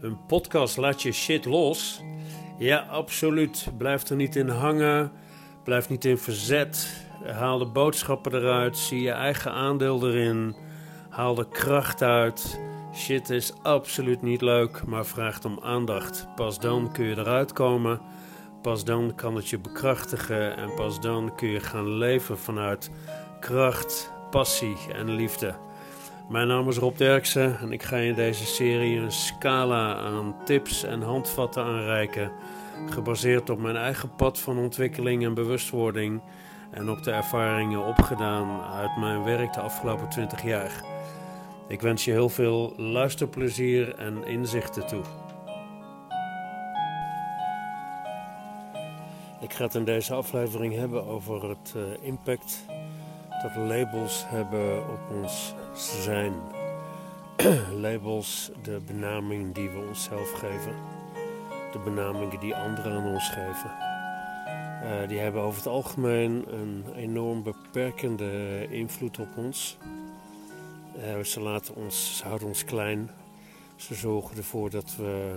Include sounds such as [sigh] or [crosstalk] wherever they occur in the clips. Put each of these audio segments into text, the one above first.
Een podcast laat je shit los. Ja, absoluut. Blijf er niet in hangen. Blijf niet in verzet. Haal de boodschappen eruit. Zie je eigen aandeel erin. Haal de kracht uit. Shit is absoluut niet leuk, maar vraagt om aandacht. Pas dan kun je eruit komen. Pas dan kan het je bekrachtigen. En pas dan kun je gaan leven vanuit kracht, passie en liefde. Mijn naam is Rob Derksen en ik ga in deze serie een scala aan tips en handvatten aanreiken, gebaseerd op mijn eigen pad van ontwikkeling en bewustwording en op de ervaringen opgedaan uit mijn werk de afgelopen 20 jaar. Ik wens je heel veel luisterplezier en inzichten toe. Ik ga het in deze aflevering hebben over het uh, impact dat labels hebben op ons zijn. [clears throat] labels, de benaming die we onszelf geven, de benamingen die anderen aan ons geven. Uh, die hebben over het algemeen een enorm beperkende invloed op ons. Uh, ze, laten ons, ze houden ons klein. Ze zorgen ervoor dat we,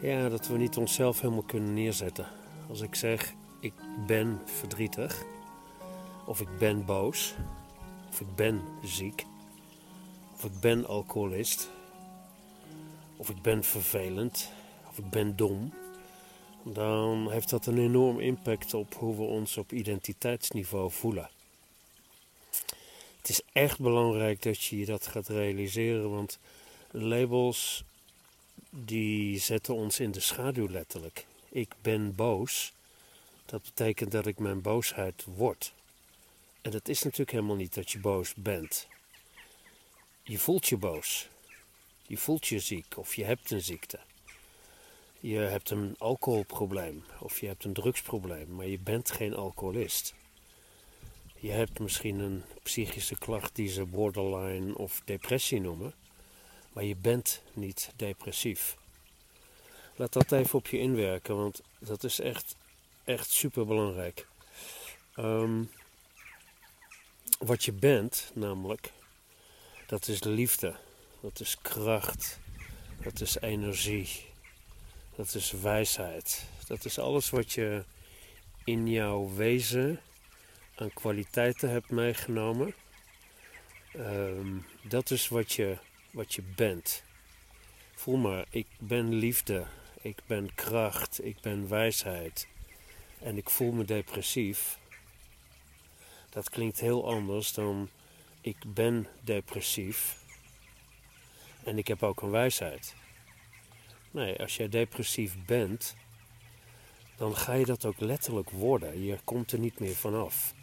ja, dat we niet onszelf helemaal kunnen neerzetten. Als ik zeg, ik ben verdrietig, of ik ben boos, of ik ben ziek, of ik ben alcoholist, of ik ben vervelend, of ik ben dom, dan heeft dat een enorm impact op hoe we ons op identiteitsniveau voelen. Het is echt belangrijk dat je dat gaat realiseren, want labels die zetten ons in de schaduw letterlijk. Ik ben boos, dat betekent dat ik mijn boosheid word. En dat is natuurlijk helemaal niet dat je boos bent. Je voelt je boos. Je voelt je ziek of je hebt een ziekte. Je hebt een alcoholprobleem of je hebt een drugsprobleem, maar je bent geen alcoholist. Je hebt misschien een psychische klacht die ze borderline of depressie noemen, maar je bent niet depressief. Laat dat even op je inwerken, want dat is echt, echt super belangrijk. Um, wat je bent, namelijk, dat is liefde, dat is kracht, dat is energie, dat is wijsheid. Dat is alles wat je in jouw wezen aan kwaliteiten hebt meegenomen. Um, dat is wat je, wat je bent. Voel maar, ik ben liefde, ik ben kracht, ik ben wijsheid. En ik voel me depressief dat klinkt heel anders dan ik ben depressief en ik heb ook een wijsheid. Nee, als jij depressief bent, dan ga je dat ook letterlijk worden. Je komt er niet meer vanaf.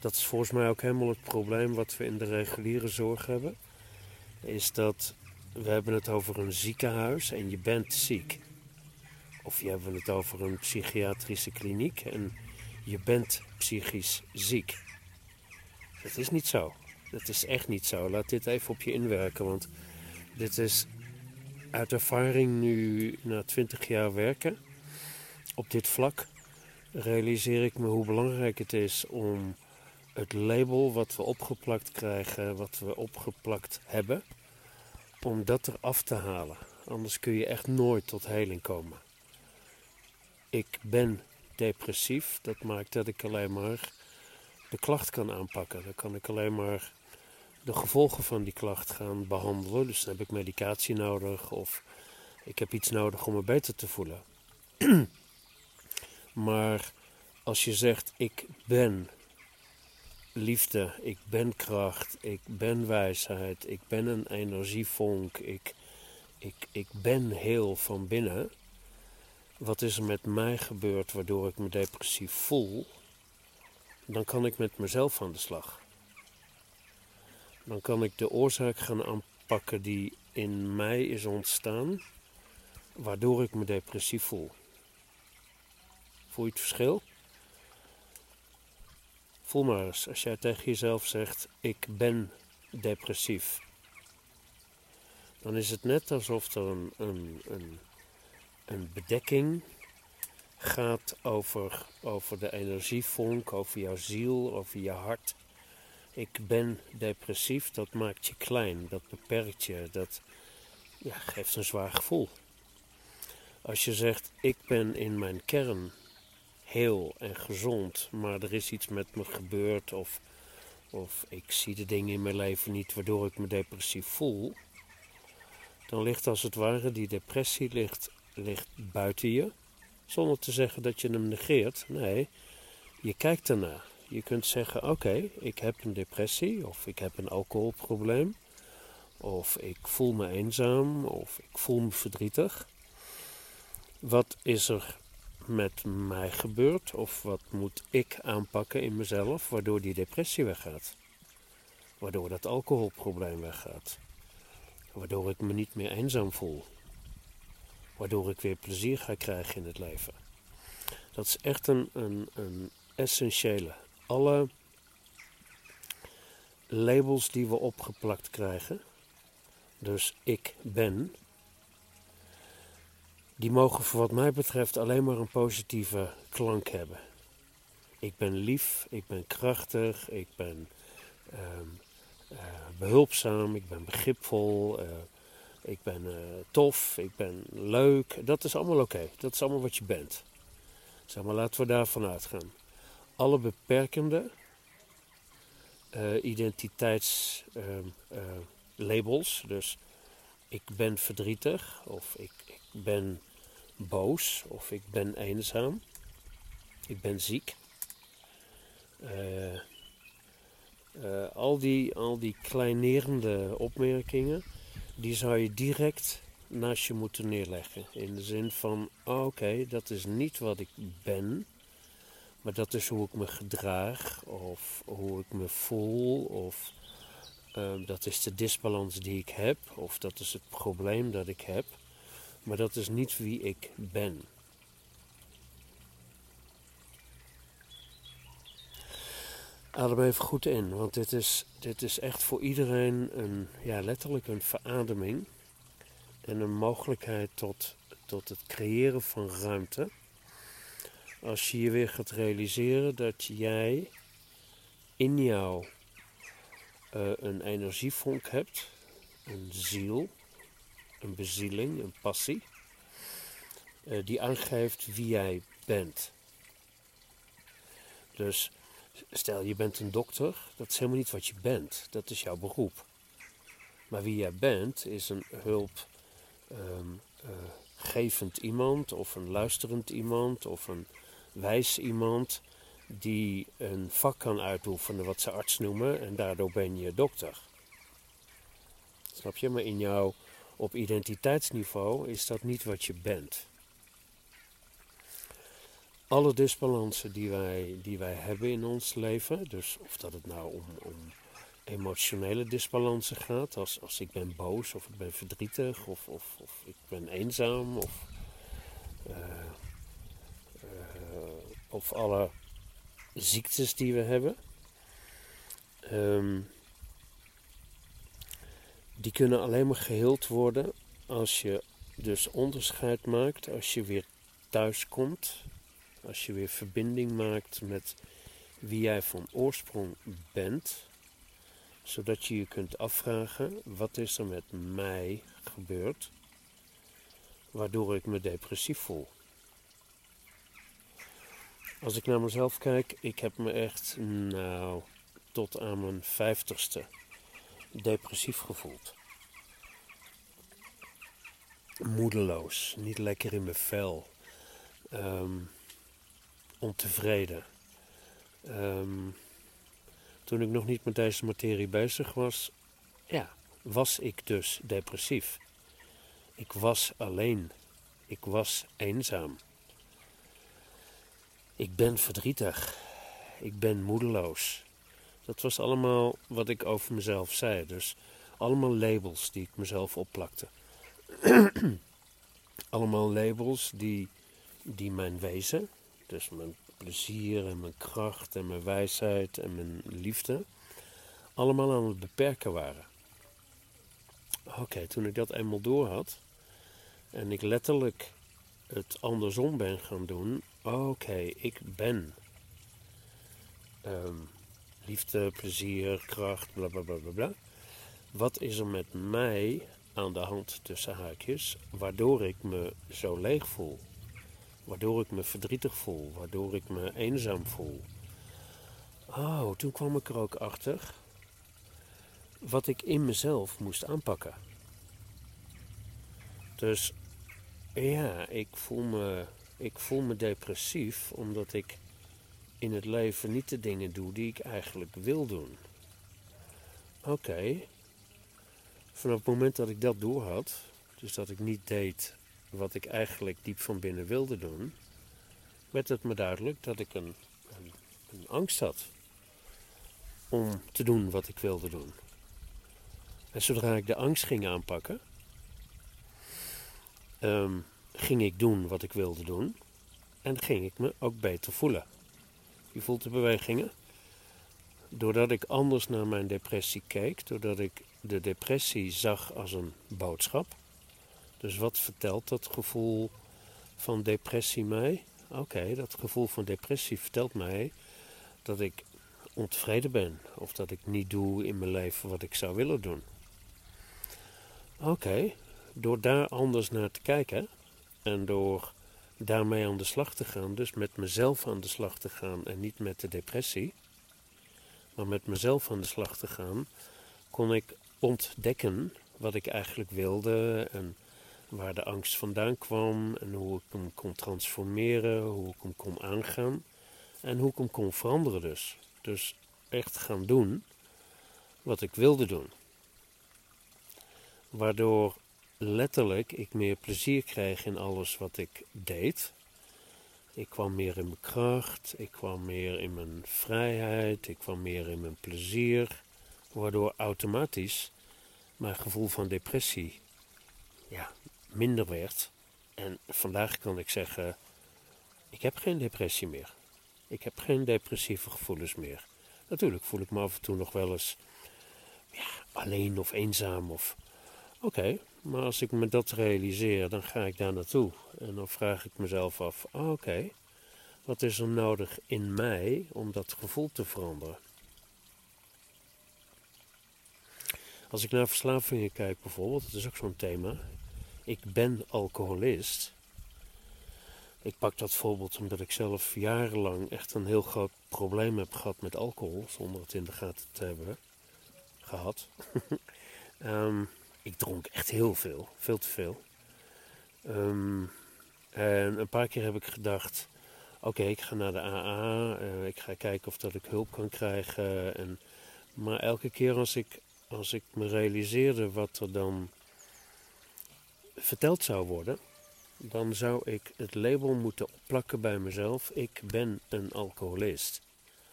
Dat is volgens mij ook helemaal het probleem wat we in de reguliere zorg hebben. Is dat we hebben het over een ziekenhuis en je bent ziek. Of je hebben het over een psychiatrische kliniek en je bent psychisch ziek. Dat is niet zo. Dat is echt niet zo. Laat dit even op je inwerken, want dit is uit ervaring nu na 20 jaar werken op dit vlak. Realiseer ik me hoe belangrijk het is om het label wat we opgeplakt krijgen, wat we opgeplakt hebben, om dat eraf te halen. Anders kun je echt nooit tot heling komen. Ik ben depressief, dat maakt dat ik alleen maar de klacht kan aanpakken. Dan kan ik alleen maar de gevolgen van die klacht gaan behandelen. Dus heb ik medicatie nodig of ik heb iets nodig om me beter te voelen. [clears throat] maar als je zegt: Ik ben liefde, ik ben kracht, ik ben wijsheid, ik ben een energievonk, ik, ik, ik ben heel van binnen. Wat is er met mij gebeurd waardoor ik me depressief voel? dan kan ik met mezelf aan de slag. Dan kan ik de oorzaak gaan aanpakken die in mij is ontstaan, waardoor ik me depressief voel. Voel je het verschil? Voel maar eens, als jij tegen jezelf zegt: Ik ben depressief. Dan is het net alsof er een, een, een, een bedekking gaat over, over de energievonk, over jouw ziel, over je hart. Ik ben depressief, dat maakt je klein, dat beperkt je, dat ja, geeft een zwaar gevoel. Als je zegt, ik ben in mijn kern heel en gezond, maar er is iets met me gebeurd of, of ik zie de dingen in mijn leven niet waardoor ik me depressief voel, dan ligt als het ware die depressie ligt, buiten je, zonder te zeggen dat je hem negeert. Nee, je kijkt ernaar. Je kunt zeggen: Oké, ik heb een depressie, of ik heb een alcoholprobleem, of ik voel me eenzaam, of ik voel me verdrietig. Wat is er met mij gebeurd, of wat moet ik aanpakken in mezelf, waardoor die depressie weggaat? Waardoor dat alcoholprobleem weggaat? Waardoor ik me niet meer eenzaam voel? Waardoor ik weer plezier ga krijgen in het leven? Dat is echt een, een, een essentiële alle labels die we opgeplakt krijgen, dus ik ben, die mogen voor wat mij betreft alleen maar een positieve klank hebben. Ik ben lief, ik ben krachtig, ik ben ehm, eh, behulpzaam, ik ben begripvol, uh, ik ben uh, tof, ik ben leuk. Dat is allemaal oké, dat is allemaal wat je bent. Zeg maar, laten we daarvan uitgaan alle beperkende uh, identiteitslabels. dus ik ben verdrietig, of ik, ik, ben boos, of ik ben eenzaam, ik ben ziek. Uh, al, die, al die kleinerende opmerkingen, die zou je direct naast je moeten neerleggen. In de zin van, oh, oké, dat is niet wat ik ben. Maar dat is hoe ik me gedraag of hoe ik me voel of ehm, dat is de disbalans die ik heb of dat is het probleem dat ik heb. Maar dat is niet wie ik ben. Adem even goed in, want dit is, dit is echt voor iedereen een, ja, letterlijk een verademing en een mogelijkheid tot, tot het creëren van ruimte als je je weer gaat realiseren dat jij in jou uh, een energievonk hebt, een ziel, een bezieling, een passie, uh, die aangeeft wie jij bent. Dus stel je bent een dokter, dat is helemaal niet wat je bent, dat is jouw beroep. Maar wie jij bent is een hulpgevend ehm, uh, iemand of een luisterend iemand of een wijs iemand die een vak kan uitoefenen wat ze arts noemen en daardoor ben je dokter. Snap je? Maar in jou op identiteitsniveau is dat niet wat je bent. Alle disbalansen die wij, die wij hebben in ons leven, dus of dat het nou om, om emotionele disbalansen gaat, als, als ik ben boos of ik ben verdrietig of, of, of ik ben eenzaam of uh, of alle ziektes die we hebben. Um, die kunnen alleen maar geheeld worden als je dus onderscheid maakt, als je weer thuis komt, als je weer verbinding maakt met wie jij van oorsprong bent, zodat je je kunt afvragen: wat is er met mij gebeurd, waardoor ik me depressief voel? Als ik naar mezelf kijk, ik heb me echt, nou, tot aan mijn vijftigste depressief gevoeld. Moedeloos, niet lekker in mijn vel, um, ontevreden. Um, toen ik nog niet met deze materie bezig was, ja, was ik dus depressief. Ik was alleen. Ik was eenzaam. Ik ben verdrietig. Ik ben moedeloos. Dat was allemaal wat ik over mezelf zei. Dus allemaal labels die ik mezelf opplakte. [clears throat] allemaal labels die, die mijn wezen, dus mijn plezier en mijn kracht en mijn wijsheid en mijn liefde, allemaal aan het beperken waren. Oké, toen ik dat eenmaal door had en ik letterlijk het andersom ben gaan doen, Oké, ik ben. Um, liefde, plezier, kracht, bla bla bla bla bla. Wat is er met mij aan de hand tussen haakjes, waardoor ik me zo leeg voel. Waardoor ik me verdrietig voel, waardoor ik me eenzaam voel. Oh, toen kwam ik er ook achter wat ik in mezelf moest aanpakken. Dus ja, ik voel me, ik voel me depressief omdat ik in het leven niet de dingen doe die ik eigenlijk wil doen. Oké, vanaf het moment dat ik dat doorhad, dus dat ik niet deed wat ik eigenlijk diep van binnen wilde doen, werd het me duidelijk dat ik een, een, een angst had om te doen wat ik wilde doen. En zodra ik de angst ging aanpakken, ehm, ging ik doen wat ik wilde doen en ging ik me ook beter voelen. Je voelt de bewegingen. Doordat ik anders naar mijn depressie keek, doordat ik de depressie zag als een boodschap. Dus wat vertelt dat gevoel van depressie mij? Oké, dat gevoel van depressie vertelt mij dat ik ontevreden ben of dat ik niet doe in mijn leven wat ik zou willen doen. Oké, door daar anders naar te kijken en door daarmee aan de slag te gaan, dus met mezelf aan de slag te gaan en niet met de depressie, maar met mezelf aan de slag te gaan, kon ik ontdekken wat ik eigenlijk wilde en waar de angst vandaan kwam en hoe ik hem kon transformeren, hoe ik hem kon aangaan en hoe ik hem kon veranderen dus. Dus echt gaan doen wat ik wilde doen. Waardoor letterlijk ik meer plezier kreeg in alles wat ik deed. Ik kwam meer in mijn kracht, ik kwam meer in mijn vrijheid, ik kwam meer in mijn plezier. Waardoor automatisch mijn gevoel van depressie ja, minder werd. En vandaag kan ik zeggen, ik heb geen depressie meer. Ik heb geen depressieve gevoelens meer. Natuurlijk voel ik me af en toe nog wel eens ja, alleen of eenzaam. Of... Oké, maar als ik me dat realiseer, dan ga ik daar naartoe. En dan vraag ik mezelf af, ah, oké, wat is er nodig in mij om dat gevoel te veranderen? Als ik naar verslavingen kijk bijvoorbeeld, dat is ook zo'n thema. Ik ben alcoholist. Ik pak dat voorbeeld omdat ik zelf jarenlang echt een heel groot probleem heb gehad met alcohol, zonder het in de gaten te hebben gehad. um, [laughs] ik dronk echt heel veel, veel te veel. Ehm, en een paar keer heb ik gedacht, oké, ik ga naar de AA, uh, ik ga kijken of dat ik hulp kan krijgen. En, maar elke keer als ik, als ik me realiseerde wat er dan verteld zou worden, dan zou ik het label moeten opplakken bij mezelf. Ik ben een alcoholist.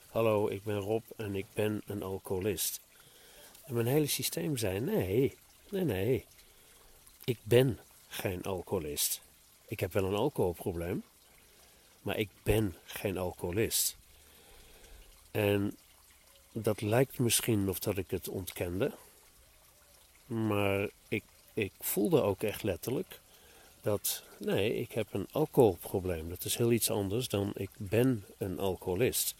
Hallo, ik ben Rob en ik ben een alcoholist. En mijn hele systeem zei: nee, nee, nee. Ik ben geen alcoholist. Ik heb wel een alcoholprobleem, maar ik ben geen alcoholist. En dat lijkt misschien of dat ik het ontkende, maar ik, ik voelde ook echt letterlijk dat nee, ik heb een alcoholprobleem. Dat is heel iets anders dan ik ben een alcoholist.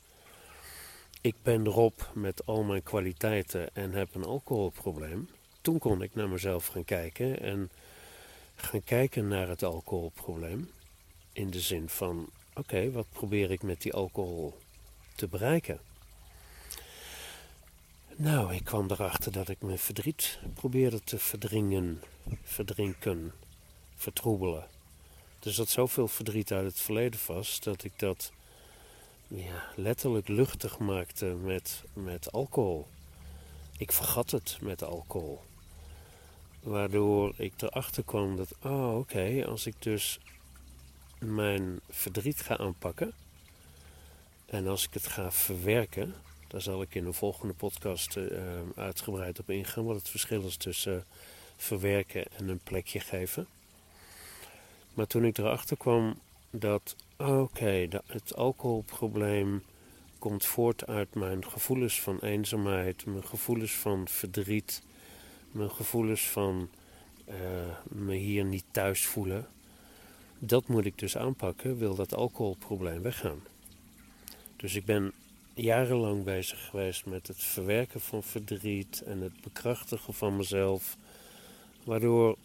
Ik ben Rob met al mijn kwaliteiten en heb een alcoholprobleem. Toen kon ik naar mezelf gaan kijken en gaan kijken naar het alcoholprobleem. In de zin van, oké, wat probeer ik met die alcohol te bereiken? Nou, ik kwam erachter dat ik mijn verdriet probeerde te verdringen, verdrinken, vertroebelen. Er zat zoveel verdriet uit het verleden vast dat ik dat ja, letterlijk luchtig maakte met, met alcohol. Ik vergat het met alcohol. Waardoor ik erachter kwam dat, oh oké, als ik dus mijn verdriet ga aanpakken en als ik het ga verwerken, daar zal ik in een volgende podcast uh, uitgebreid op ingaan, wat het verschil is tussen verwerken en een plekje geven. Maar toen ik erachter kwam dat, oké, het alcoholprobleem komt voort uit mijn gevoelens van eenzaamheid, mijn gevoelens van verdriet, mijn gevoelens van uh, me hier niet thuis voelen. Dat moet ik dus aanpakken, wil dat alcoholprobleem weggaan. Dus ik ben jarenlang bezig geweest met het verwerken van verdriet en het bekrachtigen van mezelf Waardoor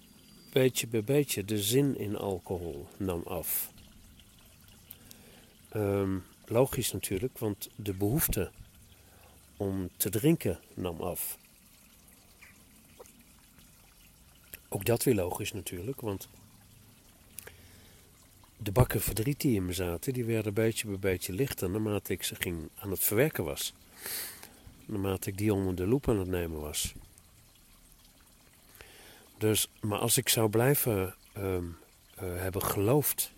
beetje bij beetje de zin in alcohol nam af. Ehm, logisch natuurlijk, want de behoefte om te drinken nam af. Ook dat weer logisch natuurlijk, want de bakken verdriet die in me zaten, die werden beetje bij beetje lichter naarmate ik ze ging aan het verwerken was. Naarmate ik die onder de loep aan het nemen was. Dus, maar als ik zou blijven ehm, eh, hebben geloofd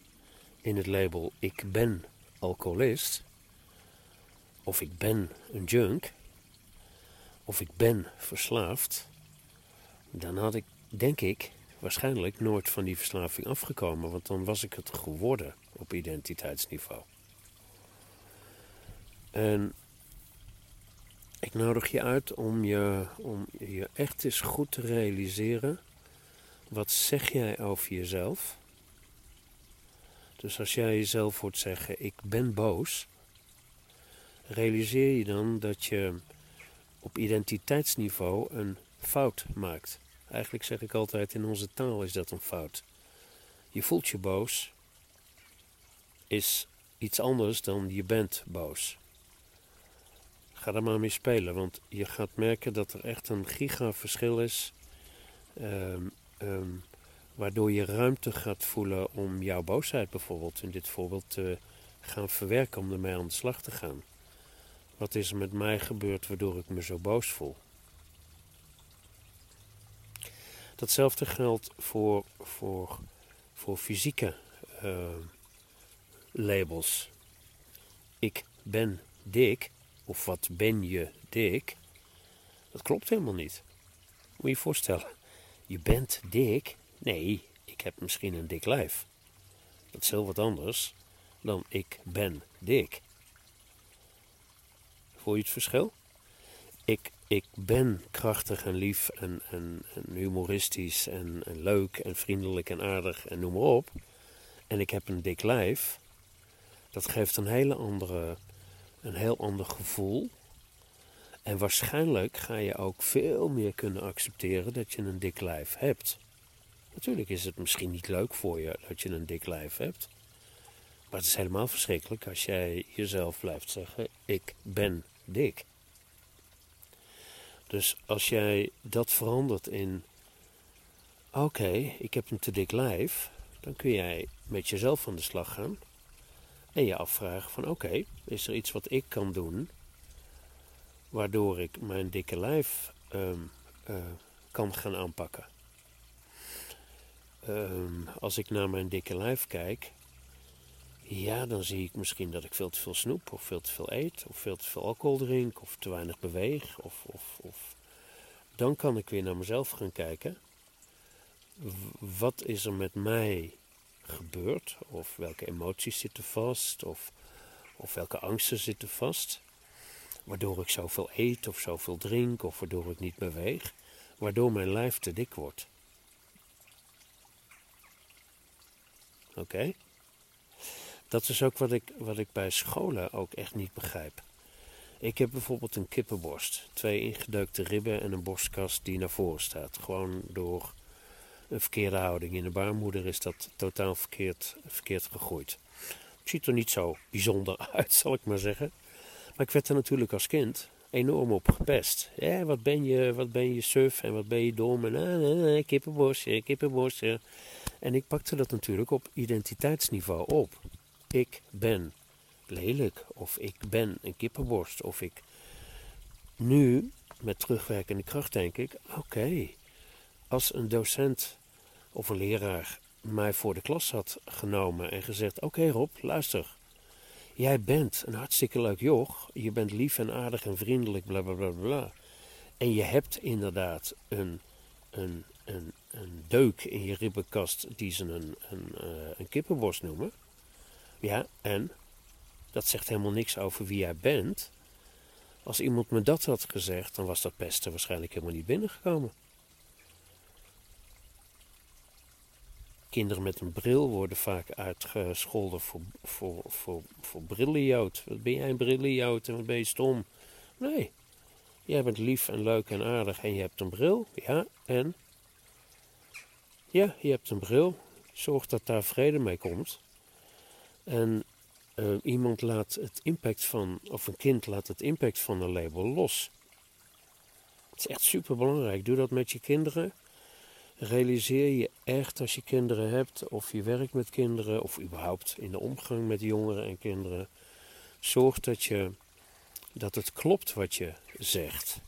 in het label ik ben alcoholist, of ik ben een junk, of ik ben verslaafd, dan had ik, denk ik, waarschijnlijk nooit van die verslaving afgekomen, want dan was ik het geworden op identiteitsniveau. En ik nodig je uit om je, om je echt eens goed te realiseren. Wat zeg jij over jezelf? Dus als jij jezelf hoort zeggen: Ik ben boos, realiseer je dan dat je op identiteitsniveau een fout maakt. Eigenlijk zeg ik altijd: in onze taal is dat een fout. Je voelt je boos, is iets anders dan je bent boos. Ga daar maar mee spelen, want je gaat merken dat er echt een gigaverschil is. Um, um, waardoor je ruimte gaat voelen om jouw boosheid bijvoorbeeld in dit voorbeeld te gaan verwerken, om ermee aan de slag te gaan. Wat is er met mij gebeurd waardoor ik me zo boos voel? Datzelfde geldt voor, voor, voor fysieke uh, labels. Ik ben dik of wat ben je dik, dat klopt helemaal niet. Moet je je voorstellen, je bent dik? Nee, ik heb misschien een dik lijf. Dat is heel wat anders dan ik ben dik. Voel je het verschil? Ik, ik ben krachtig en lief en, en, en humoristisch en, en leuk en vriendelijk en aardig en noem maar op. En ik heb een dik lijf. Dat geeft een hele andere een heel ander gevoel. En waarschijnlijk ga je ook veel meer kunnen accepteren dat je een dik lijf hebt. Natuurlijk is het misschien niet leuk voor je dat je een dik lijf hebt. Maar het is helemaal verschrikkelijk als jij jezelf blijft zeggen: Ik ben dik. Dus als jij dat verandert in: Oké, ik heb een te dik lijf, dan kun jij met jezelf aan de slag gaan. En je afvragen van oké, is er iets wat ik kan doen waardoor ik mijn dikke lijf ehm, eh, kan gaan aanpakken. Ehm, als ik naar mijn dikke lijf kijk, ja, dan zie ik misschien dat ik veel te veel snoep of veel te veel eet of veel te veel alcohol drink of te weinig beweeg. Of, of, of. Dan kan ik weer naar mezelf gaan kijken. Wat is er met mij gebeurt, of welke emoties zitten vast, of, of welke angsten zitten vast, waardoor ik zoveel eet of zoveel drink, of waardoor ik niet beweeg, waardoor mijn lijf te dik wordt. Oké? Dat is ook wat ik, wat ik bij scholen ook echt niet begrijp. Ik heb bijvoorbeeld een kippenborst, twee ingedeukte ribben en een borstkast die naar voren staat. Gewoon door een verkeerde houding. In de baarmoeder is dat totaal verkeerd, verkeerd gegroeid. Het ziet er niet zo bijzonder [laughs] uit, zal ik maar zeggen. Maar ik werd er natuurlijk als kind enorm op gepest. Ja, wat ben je, wat ben je suf en wat ben je dom en ah, ah, kippenbosje, kippenbosje. En ik pakte dat natuurlijk op identiteitsniveau op. Ik ben lelijk of ik ben een kippenborst of ik... Nu, met terugwerkende kracht, denk ik, oké, als een docent of een leraar mij voor de klas had genomen en gezegd: Oké Rob, luister. Jij bent een hartstikke leuk joch. Je bent lief en aardig en vriendelijk, bla bla bla bla. En je hebt inderdaad een, een, een, een deuk in je ribbenkast die ze een, een, uh, een kippenborst noemen. Ja, en dat zegt helemaal niks over wie jij bent. Als iemand me dat had gezegd, dan was dat pesten waarschijnlijk helemaal niet binnengekomen. Kinderen met een bril worden vaak uitgescholden voor, voor, voor, voor brillenjood. Wat ben jij een brillenjood en wat ben je stom? Nee, jij bent lief en leuk en aardig en je hebt een bril. Ja, en? Ja, je hebt een bril. Zorg dat daar vrede mee komt. En uh, iemand laat het impact van, of een kind laat het impact van een label los. Het is echt super belangrijk. Doe dat met je kinderen. Realiseer je echt als je kinderen hebt, of je werkt met kinderen, of überhaupt in de omgang met jongeren en kinderen. Zorg dat, je, dat het klopt wat je zegt.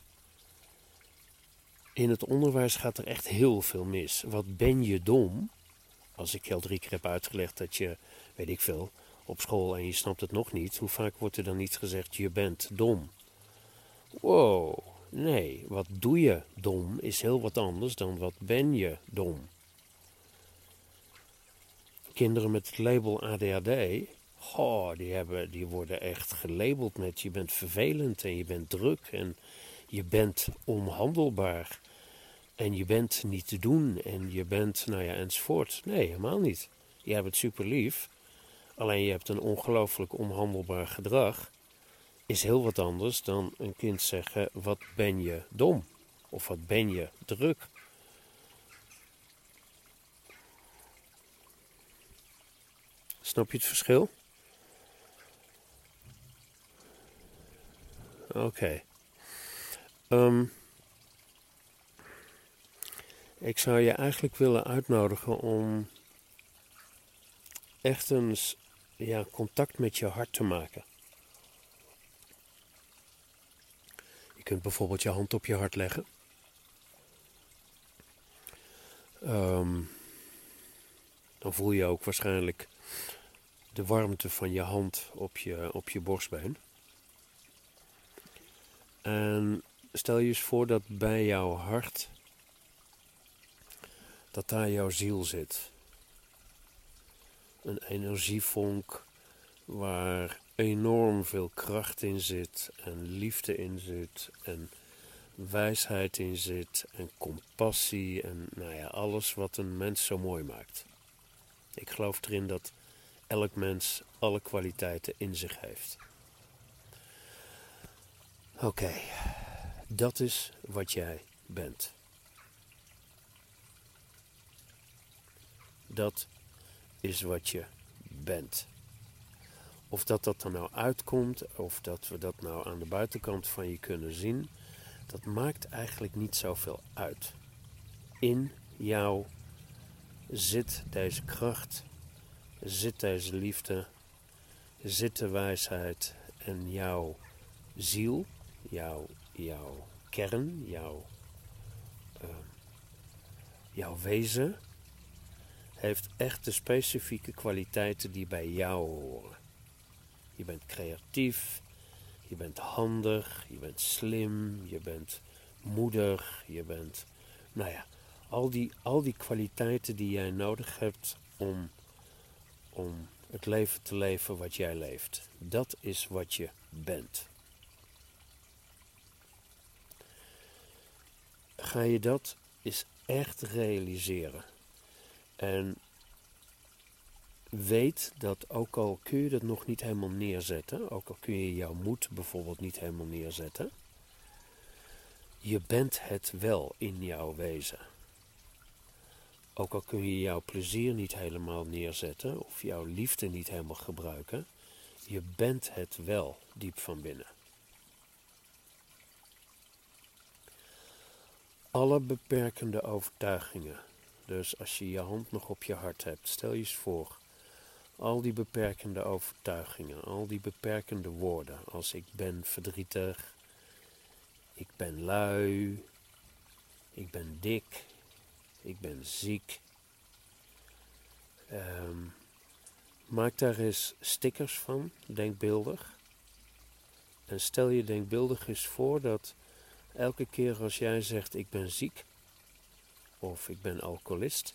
In het onderwijs gaat er echt heel veel mis. Wat ben je dom? Als ik al drie keer heb uitgelegd dat je, weet ik veel, op school en je snapt het nog niet, hoe vaak wordt er dan niet gezegd: je bent dom? Wow, nee, wat doe je dom is heel wat anders dan wat ben je dom. Kinderen met het label ADHD, oh, die, hebben, die worden echt gelabeld met je bent vervelend en je bent druk en je bent onhandelbaar en je bent niet te doen en je bent, nou ja, enzovoort. Nee, helemaal niet. Je hebt het super lief. Alleen je hebt een ongelooflijk onhandelbaar gedrag. Is heel wat anders dan een kind zeggen: Wat ben je dom? Of wat ben je druk? Snap je het verschil? Oké. Ehm, ik zou je eigenlijk willen uitnodigen om echt eens ja, contact met je hart te maken. Je kunt bijvoorbeeld je hand op je hart leggen. Ehm, dan voel je ook waarschijnlijk de warmte van je hand op je, op je borstbeen. En stel je eens voor dat bij jouw hart, dat daar jouw ziel zit een energievonk waar enorm veel kracht in zit en liefde in zit en wijsheid in zit en compassie en nou ja, alles wat een mens zo mooi maakt. Ik geloof erin dat elk mens alle kwaliteiten in zich heeft. Oké, dat is wat jij bent. Dat is wat je bent. Of dat dat er nou uitkomt, of dat we dat nou aan de buitenkant van je kunnen zien, dat maakt eigenlijk niet zoveel uit. In jou zit deze kracht, zit deze liefde, zit de wijsheid en jouw ziel, jouw, jouw kern, jouw, uh, jouw wezen heeft echt de specifieke kwaliteiten die bij jou horen. Je bent creatief, je bent handig, je bent slim, je bent moedig, je bent, nou ja, al die, al die kwaliteiten die jij nodig hebt om, om het leven te leven wat jij leeft. Dat is wat je bent. Ga je dat eens echt realiseren? En weet dat ook al kun je dat nog niet helemaal neerzetten, ook al kun je jouw moed bijvoorbeeld niet helemaal neerzetten, je bent het wel in jouw wezen. Ook al kun je jouw plezier niet helemaal neerzetten of jouw liefde niet helemaal gebruiken, je bent het wel diep van binnen. Alle beperkende overtuigingen dus als je je hand nog op je hart hebt, stel je eens voor. Al die beperkende overtuigingen, al die beperkende woorden, als ik ben verdrietig, ik ben lui, ik ben dik, ik ben ziek. Ehm, maak daar eens stickers van, denkbeeldig. En stel je denkbeeldig eens voor dat elke keer als jij zegt ik ben ziek, of ik ben alcoholist,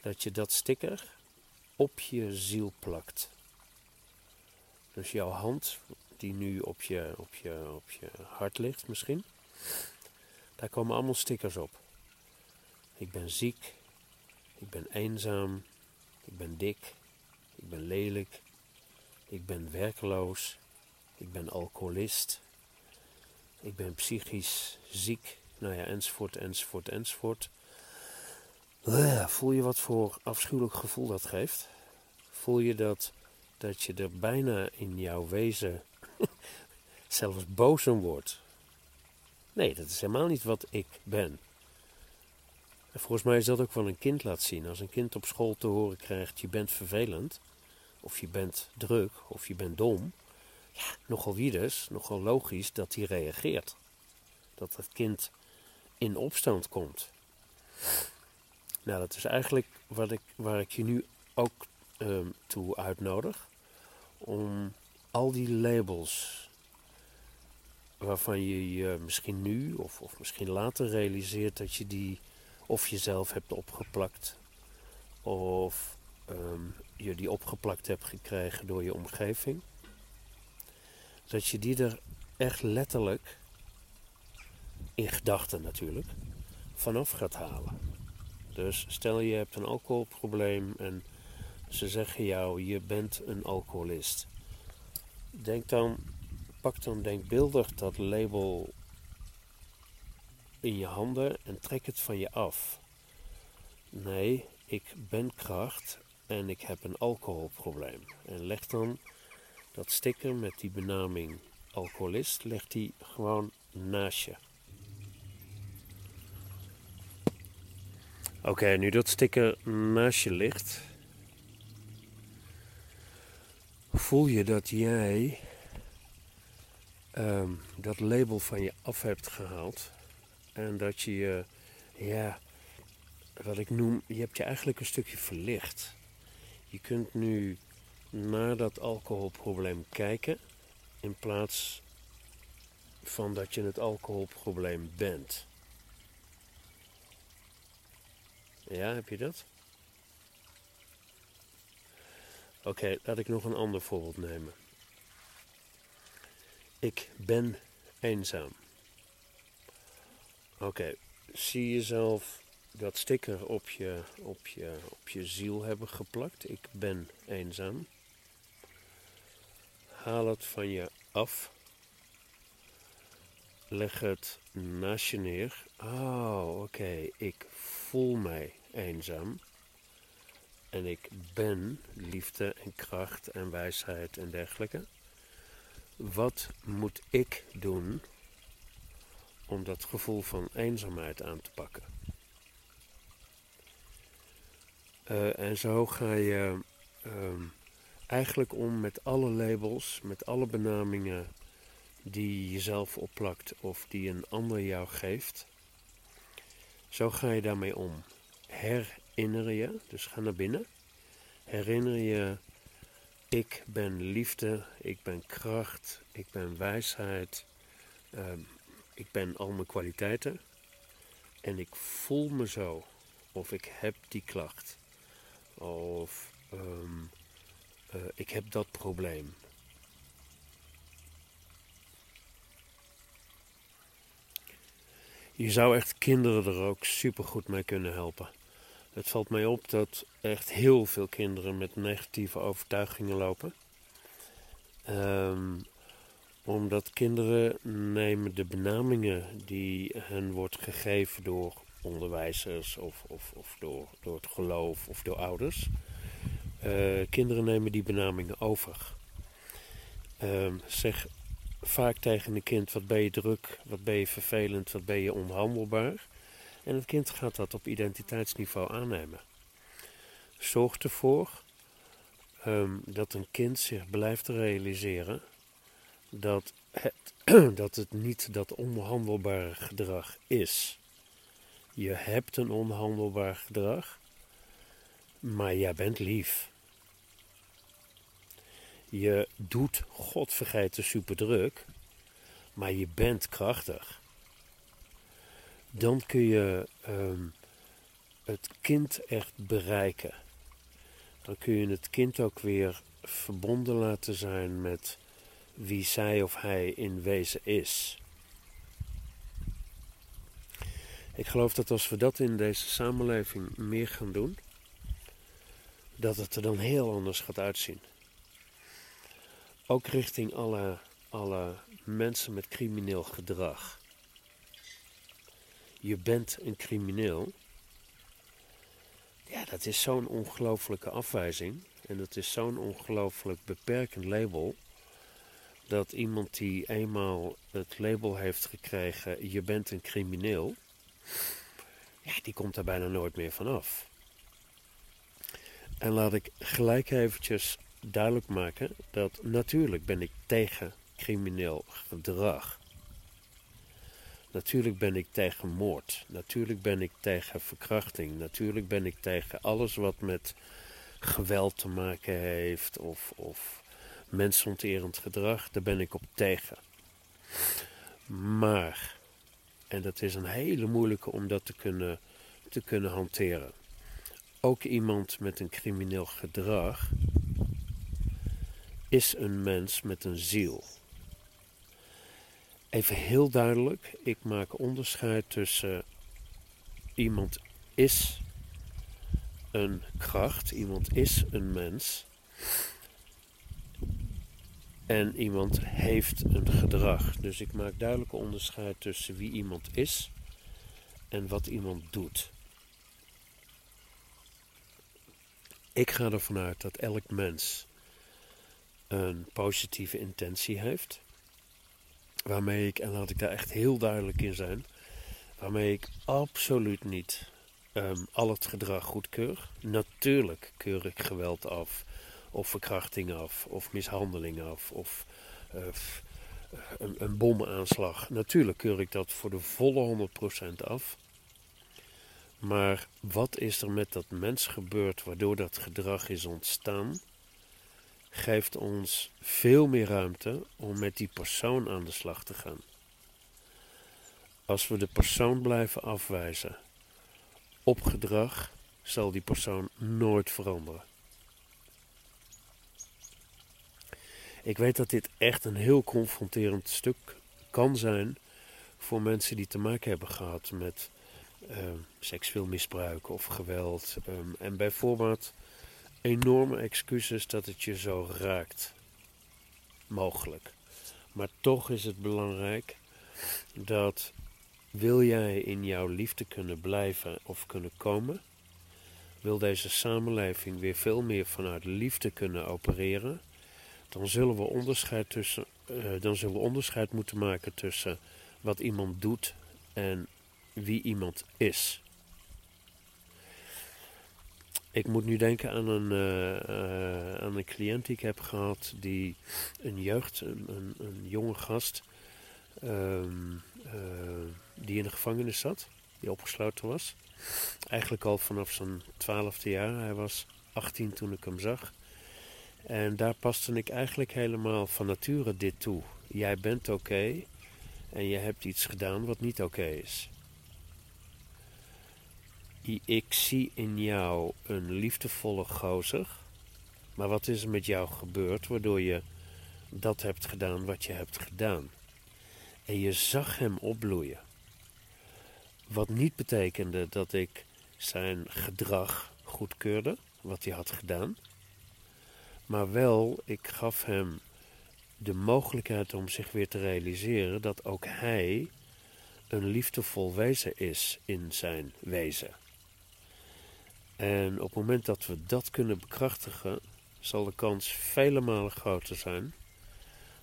dat je dat sticker op je ziel plakt. Dus jouw hand, die nu op je, op je, op je hart ligt misschien, daar komen allemaal stickers op. Ik ben ziek, ik ben eenzaam, ik ben dik, ik ben lelijk, ik ben werkloos, ik ben alcoholist, ik ben psychisch ziek, nou ja, enzovoort, enzovoort, enzovoort. Uh, voel je wat voor afschuwelijk gevoel dat geeft? Voel je dat, dat je er bijna in jouw wezen [laughs] zelfs boos om wordt? Nee, dat is helemaal niet wat ik ben. En volgens mij is dat ook wel een kind laat zien. Als een kind op school te horen krijgt: je bent vervelend, of je bent druk, of je bent dom. Ja, nogal wie dus, nogal logisch dat hij reageert. Dat het kind in opstand komt. Nou, dat is eigenlijk wat ik, waar ik je nu ook um, toe uitnodig. Om al die labels waarvan je je misschien nu of, of misschien later realiseert dat je die of jezelf hebt opgeplakt of um, je die opgeplakt hebt gekregen door je omgeving. Dat je die er echt letterlijk, in gedachten natuurlijk, vanaf gaat halen. Dus stel je hebt een alcoholprobleem en ze zeggen jou je bent een alcoholist. Denk dan, pak dan denkbeeldig dat label in je handen en trek het van je af. Nee, ik ben kracht en ik heb een alcoholprobleem. En leg dan dat sticker met die benaming alcoholist, leg die gewoon naast je. Oké, nu dat sticker naast je ligt, voel je dat jij um, dat label van je af hebt gehaald. En dat je je, ja, wat ik noem, je hebt je eigenlijk een stukje verlicht. Je kunt nu naar dat alcoholprobleem kijken in plaats van dat je het alcoholprobleem bent. Ja, heb je dat? Oké, laat ik nog een ander voorbeeld nemen. Ik ben eenzaam. Oké, zie jezelf dat sticker op je, op, je, op je ziel hebben geplakt. Ik ben eenzaam. Haal het van je af. Leg het naast je neer. Oh, oké. Ik voel mij eenzaam. En ik ben liefde en kracht en wijsheid en dergelijke. Wat moet ik doen om dat gevoel van eenzaamheid aan te pakken? Uh, en zo ga je uh, eigenlijk om met alle labels, met alle benamingen die je jezelf opplakt of die een ander jou geeft. Zo ga je daarmee om. Herinner je, dus ga naar binnen. Herinner je, ik ben liefde, ik ben kracht, ik ben wijsheid, uh, ik ben al mijn kwaliteiten. En ik voel me zo, of ik heb die klacht, of um, uh, ik heb dat probleem. Je zou echt kinderen er ook super goed mee kunnen helpen. Het valt mij op dat echt heel veel kinderen met negatieve overtuigingen lopen. Um, omdat kinderen nemen de benamingen die hen wordt gegeven door onderwijzers of, of, of door, door het geloof of door ouders. Uh, kinderen nemen die benamingen over. Uh, zeg vaak tegen een kind: wat ben je druk, wat ben je vervelend, wat ben je onhandelbaar. En het kind gaat dat op identiteitsniveau aannemen. Zorg ervoor um, dat een kind zich blijft realiseren dat het, [clears throat] dat het niet dat onhandelbare gedrag is. Je hebt een onhandelbaar gedrag, maar jij bent lief. Je doet, God vergeten, super druk, maar je bent krachtig. Dan kun je um, het kind echt bereiken. Dan kun je het kind ook weer verbonden laten zijn met wie zij of hij in wezen is. Ik geloof dat als we dat in deze samenleving meer gaan doen, dat het er dan heel anders gaat uitzien. Ook richting alle, alle mensen met crimineel gedrag. Je bent een crimineel Ja, dat is zo'n ongelooflijke afwijzing. En dat is zo'n ongelooflijk beperkend label. Dat iemand die eenmaal het label heeft gekregen: je bent een crimineel. Ja, die komt daar bijna nooit meer vanaf. En laat ik gelijk eventjes duidelijk maken dat natuurlijk ben ik tegen crimineel gedrag. Natuurlijk ben ik tegen moord. Natuurlijk ben ik tegen verkrachting. Natuurlijk ben ik tegen alles wat met geweld te maken heeft of, of mensonterend gedrag. Daar ben ik op tegen. Maar, en dat is een hele moeilijke om dat te kunnen, te kunnen hanteren. Ook iemand met een crimineel gedrag is een mens met een ziel. Even heel duidelijk, ik maak onderscheid tussen iemand is een kracht, iemand is een mens en iemand heeft een gedrag. Dus ik maak duidelijk onderscheid tussen wie iemand is en wat iemand doet. Ik ga ervan uit dat elk mens een positieve intentie heeft. Waarmee ik, en laat ik daar echt heel duidelijk in zijn, waarmee ik absoluut niet um, al het gedrag goedkeur. Natuurlijk keur ik geweld af, of verkrachting af, of mishandeling af, of uh, een, een bomaanslag. Natuurlijk keur ik dat voor de volle 100% af. Maar wat is er met dat mens gebeurd waardoor dat gedrag is ontstaan? Geeft ons veel meer ruimte om met die persoon aan de slag te gaan. Als we de persoon blijven afwijzen op gedrag, zal die persoon nooit veranderen. Ik weet dat dit echt een heel confronterend stuk kan zijn voor mensen die te maken hebben gehad met Ehm, seksueel misbruik of geweld. Ehm, en bijvoorbeeld enorme excuses dat het je zo raakt. Mogelijk. Maar toch is het belangrijk dat wil jij in jouw liefde kunnen blijven of kunnen komen, wil deze samenleving weer veel meer vanuit liefde kunnen opereren, dan zullen we onderscheid, tussen, uh, dan zullen we onderscheid moeten maken tussen wat iemand doet en wie iemand is. Ik moet nu denken aan een, uh, aan een cliënt die ik heb gehad, die een jeugd, een, een, een jonge gast, um, uh, die in de gevangenis zat, die opgesloten was. Eigenlijk al vanaf zijn twaalfde jaar. Hij was 18 toen ik hem zag. En daar paste ik eigenlijk helemaal van nature dit toe. Jij bent oké en je hebt iets gedaan wat niet oké is ik zie in jou een liefdevolle gozer. Maar wat is er met jou gebeurd waardoor je dat hebt gedaan wat je hebt gedaan? En je zag hem opbloeien. Wat niet betekende dat ik zijn gedrag goedkeurde, wat hij had gedaan. Maar wel, ik gaf hem de mogelijkheid om zich weer te realiseren dat ook hij een liefdevol wezen is in zijn wezen. En op het moment dat we dat kunnen bekrachtigen, zal de kans vele malen groter zijn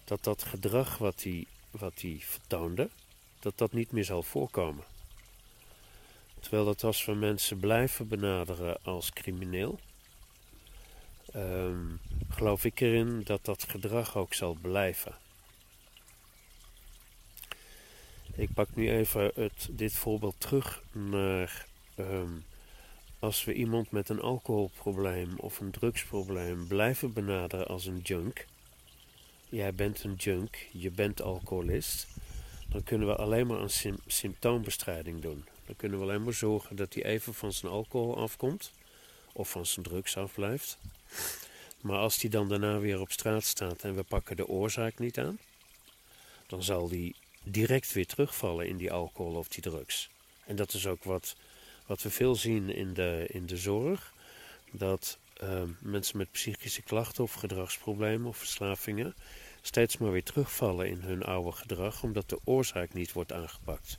dat dat gedrag wat hij, wat hij vertoonde, dat dat niet meer zal voorkomen. Terwijl dat als we mensen blijven benaderen als crimineel, um, geloof ik erin dat dat gedrag ook zal blijven. Ik pak nu even het, dit voorbeeld terug naar um, als we iemand met een alcoholprobleem of een drugsprobleem blijven benaderen als een junk, jij bent een junk, je bent alcoholist, dan kunnen we alleen maar een symptoombestrijding doen. Dan kunnen we alleen maar zorgen dat hij even van zijn alcohol afkomt of van zijn drugs afblijft. Maar als hij dan daarna weer op straat staat en we pakken de oorzaak niet aan, dan zal hij direct weer terugvallen in die alcohol of die drugs. En dat is ook wat wat we veel zien in de, in de zorg, dat uh, mensen met psychische klachten of gedragsproblemen of verslavingen steeds maar weer terugvallen in hun oude gedrag, omdat de oorzaak niet wordt aangepakt.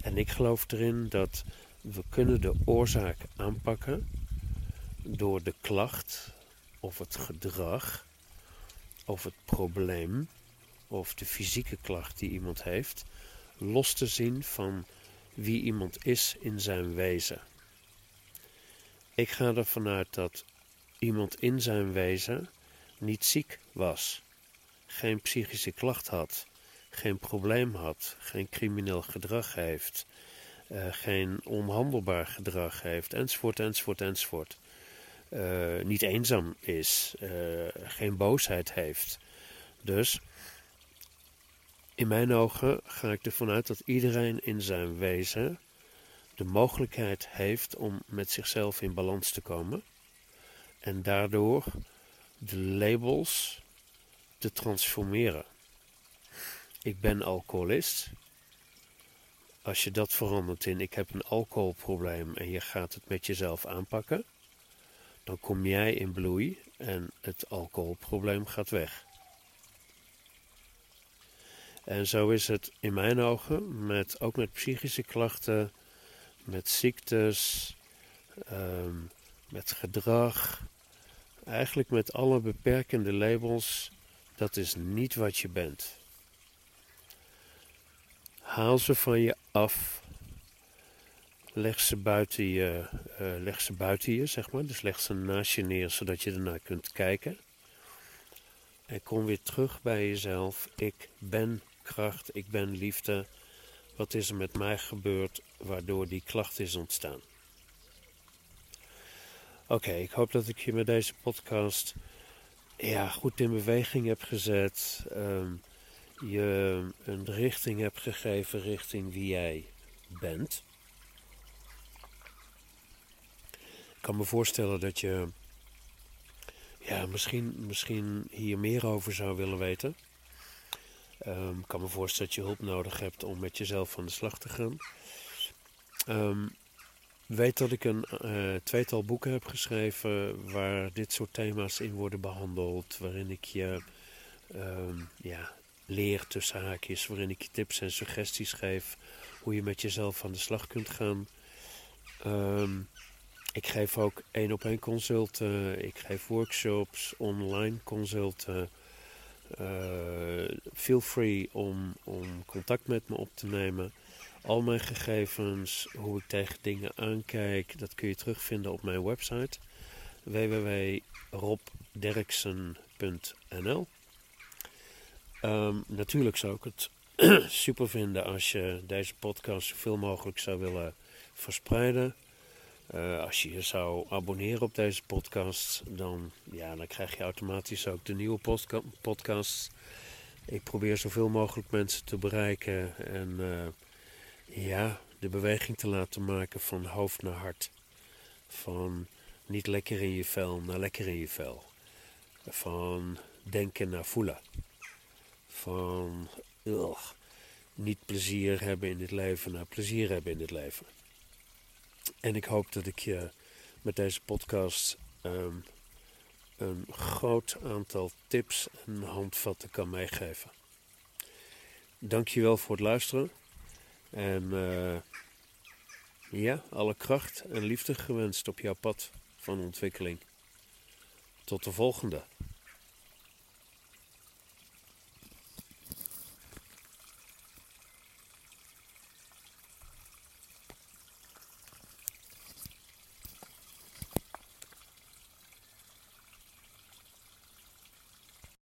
En ik geloof erin dat We kunnen de oorzaak aanpakken door de klacht of het gedrag of het probleem of de fysieke klacht die iemand heeft los te zien van wie iemand is in zijn wezen. Ik ga ervan uit dat iemand in zijn wezen niet ziek was, geen psychische klacht had, geen probleem had, geen crimineel gedrag heeft, uh, geen onhandelbaar gedrag heeft, enzovoort, enzovoort, enzovoort. Uh, niet eenzaam is, uh, geen boosheid heeft. Dus in mijn ogen ga ik ervan uit dat iedereen in zijn wezen de mogelijkheid heeft om met zichzelf in balans te komen en daardoor de labels te transformeren. Ik ben alcoholist. Als je dat verandert in ik heb een alcoholprobleem en je gaat het met jezelf aanpakken, dan kom jij in bloei en het alcoholprobleem gaat weg. En zo is het in mijn ogen, met, ook met psychische klachten, met ziektes, ehm, met gedrag, eigenlijk met alle beperkende labels, dat is niet wat je bent. Haal ze van je af. Leg ze buiten je, uh, leg ze buiten je, zeg maar. Dus leg ze naast je neer, zodat je ernaar kunt kijken. En kom weer terug bij jezelf. Ik ben kracht, ik ben liefde. Wat is er met mij gebeurd waardoor die klacht is ontstaan? Oké, ik hoop dat ik je met deze podcast ja, goed in beweging heb gezet. Um, je een richting hebt gegeven richting wie jij bent. Ik kan me voorstellen dat je ja, misschien, misschien hier meer over zou willen weten. Um, ik kan me voorstellen dat je hulp nodig hebt om met jezelf aan de slag te gaan. Um, weet dat ik een uh, tweetal boeken heb geschreven waar dit soort thema's in worden behandeld. Waarin ik je um, ja, leer tussen haakjes, waarin ik je tips en suggesties geef hoe je met jezelf aan de slag kunt gaan. ik geef ook één op één consulten, ik geef workshops, online consulten. Uh, feel free om, om contact met me op te nemen. Al mijn gegevens, hoe ik tegen dingen aankijk, dat kun je terugvinden op mijn website www.robderksen.nl. Um, natuurlijk zou ik het [clears throat] super vinden als je deze podcast zoveel mogelijk zou willen verspreiden. Uh, als je je zou abonneren op deze podcast, dan, ja, dan krijg je automatisch ook de nieuwe podcasts. Ik probeer zoveel mogelijk mensen te bereiken en uh, ja, de beweging te laten maken van hoofd naar hart. Van niet lekker in je vel naar lekker in je vel. Van denken naar voelen. Van niet plezier hebben in het leven naar plezier hebben in het leven. En ik hoop dat ik je met deze podcast um, een groot aantal tips en handvatten kan meegeven. Dankjewel voor het luisteren. En uh, ja, alle kracht en liefde gewenst op jouw pad van ontwikkeling. Tot de volgende.